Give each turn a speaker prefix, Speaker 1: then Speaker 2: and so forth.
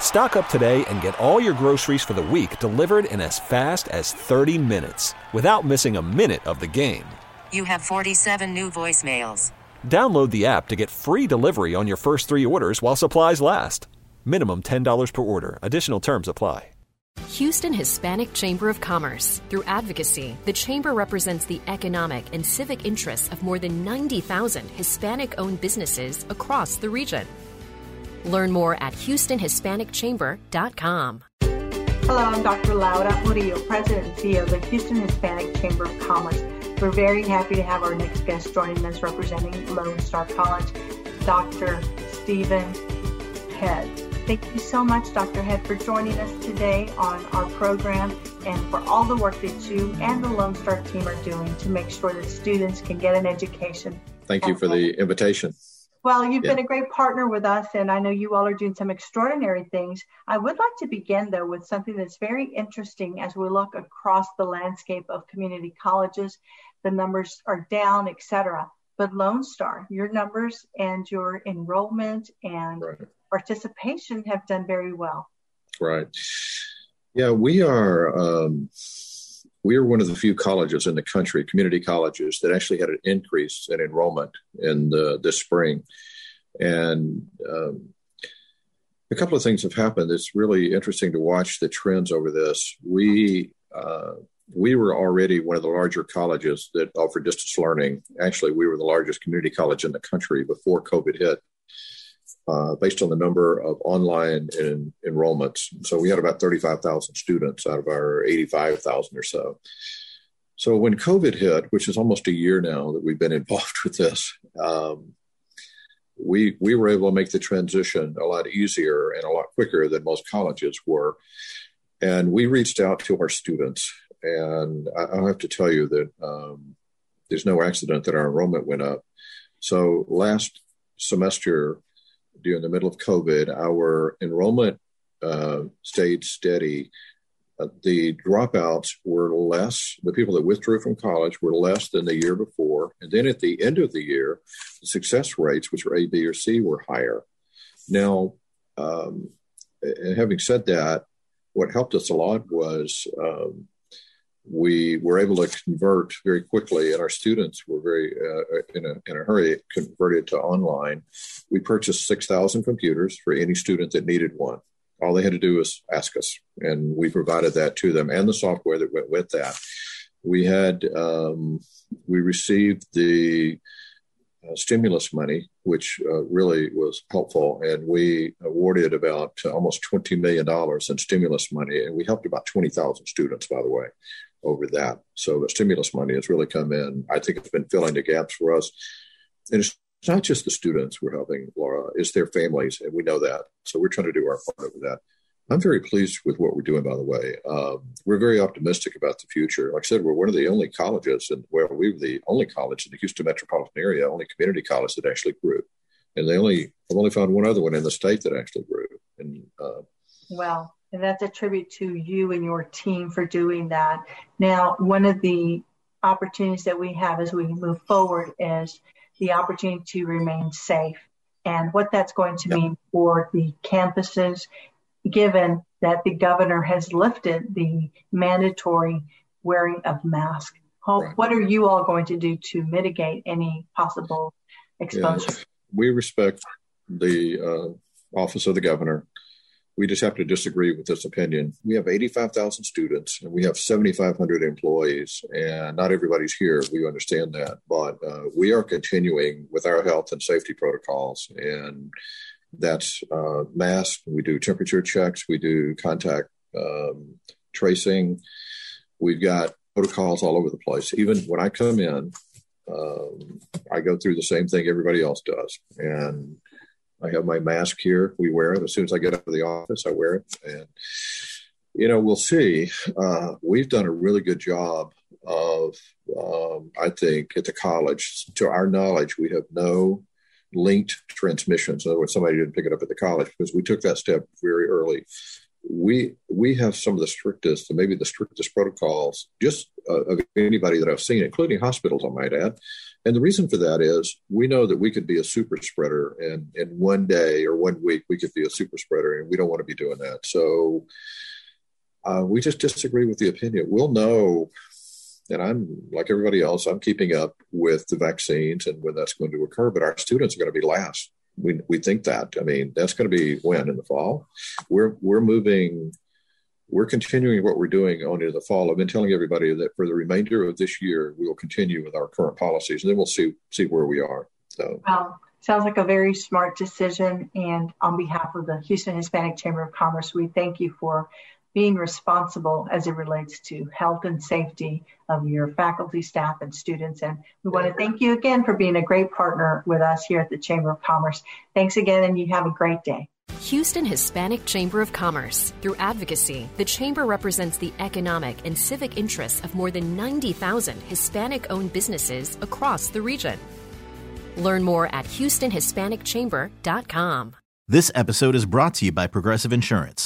Speaker 1: Stock up today and get all your groceries for the week delivered in as fast as 30 minutes without missing a minute of the game.
Speaker 2: You have 47 new voicemails.
Speaker 1: Download the app to get free delivery on your first three orders while supplies last. Minimum $10 per order. Additional terms apply.
Speaker 3: Houston Hispanic Chamber of Commerce. Through advocacy, the Chamber represents the economic and civic interests of more than 90,000 Hispanic owned businesses across the region. Learn more at HoustonHispanicChamber.com.
Speaker 4: Hello, I'm Dr. Laura Murillo, President and CEO of the Houston Hispanic Chamber of Commerce. We're very happy to have our next guest joining us representing Lone Star College, Dr. Stephen Head. Thank you so much, Dr. Head, for joining us today on our program and for all the work that you and the Lone Star team are doing to make sure that students can get an education.
Speaker 5: Thank you for the invitation.
Speaker 4: Well, you've yeah. been a great partner with us, and I know you all are doing some extraordinary things. I would like to begin, though, with something that's very interesting as we look across the landscape of community colleges. The numbers are down, etc. But Lone Star, your numbers and your enrollment and right. participation have done very well.
Speaker 5: Right. Yeah, we are. Um, we are one of the few colleges in the country, community colleges, that actually had an increase in enrollment in the, this spring. And um, a couple of things have happened. It's really interesting to watch the trends over this. We uh, we were already one of the larger colleges that offered distance learning. Actually, we were the largest community college in the country before COVID hit uh, based on the number of online in, enrollments. So we had about 35,000 students out of our 85,000 or so. So when COVID hit, which is almost a year now that we've been involved with this, um, we we were able to make the transition a lot easier and a lot quicker than most colleges were. And we reached out to our students, and I, I have to tell you that um, there's no accident that our enrollment went up. So last semester, during the middle of COVID, our enrollment uh, stayed steady. Uh, the dropouts were less, the people that withdrew from college were less than the year before. And then at the end of the year, the success rates, which were A, B, or C, were higher. Now, um, having said that, what helped us a lot was um, we were able to convert very quickly, and our students were very uh, in, a, in a hurry converted to online. We purchased 6,000 computers for any student that needed one. All they had to do was ask us, and we provided that to them and the software that went with that. We had um, we received the uh, stimulus money, which uh, really was helpful. And we awarded about uh, almost $20 million in stimulus money. And we helped about 20,000 students, by the way over that. So the stimulus money has really come in. I think it's been filling the gaps for us. And it's not just the students we're helping, Laura, it's their families, and we know that. So we're trying to do our part over that. I'm very pleased with what we're doing, by the way. Um, we're very optimistic about the future. Like I said, we're one of the only colleges, and well, we were the only college in the Houston metropolitan area, only community college that actually grew. And they only, I've only found one other one in the state that actually grew. And uh,
Speaker 4: well, and that's a tribute to you and your team for doing that. Now, one of the opportunities that we have as we move forward is the opportunity to remain safe and what that's going to mean for the campuses, given that the governor has lifted the mandatory wearing of masks. What are you all going to do to mitigate any possible exposure? Yeah.
Speaker 5: We respect the uh, office of the governor we just have to disagree with this opinion. We have 85,000 students and we have 7,500 employees, and not everybody's here. We understand that, but uh, we are continuing with our health and safety protocols. And that's uh, mask. We do temperature checks. We do contact um, tracing. We've got protocols all over the place. Even when I come in, um, I go through the same thing everybody else does. And I have my mask here. We wear it as soon as I get out of the office. I wear it, and you know we'll see. Uh, we've done a really good job of, um, I think, at the college. To our knowledge, we have no linked transmissions. In other words, somebody didn't pick it up at the college because we took that step very early. We we have some of the strictest, and maybe the strictest protocols, just uh, of anybody that I've seen, including hospitals, I might add. And the reason for that is we know that we could be a super spreader, and in one day or one week we could be a super spreader, and we don't want to be doing that. So uh, we just disagree with the opinion. We'll know and I'm like everybody else, I'm keeping up with the vaccines and when that's going to occur. But our students are going to be last. We we think that. I mean, that's going to be when in the fall. We're we're moving. We're continuing what we're doing on into the fall. I've been telling everybody that for the remainder of this year, we will continue with our current policies, and then we'll see see where we are. So.
Speaker 4: Well, sounds like a very smart decision. And on behalf of the Houston Hispanic Chamber of Commerce, we thank you for being responsible as it relates to health and safety of your faculty, staff, and students. And we want to thank you again for being a great partner with us here at the Chamber of Commerce. Thanks again, and you have a great day.
Speaker 3: Houston Hispanic Chamber of Commerce. Through advocacy, the Chamber represents the economic and civic interests of more than 90,000 Hispanic owned businesses across the region. Learn more at HoustonHispanicChamber.com.
Speaker 6: This episode is brought to you by Progressive Insurance.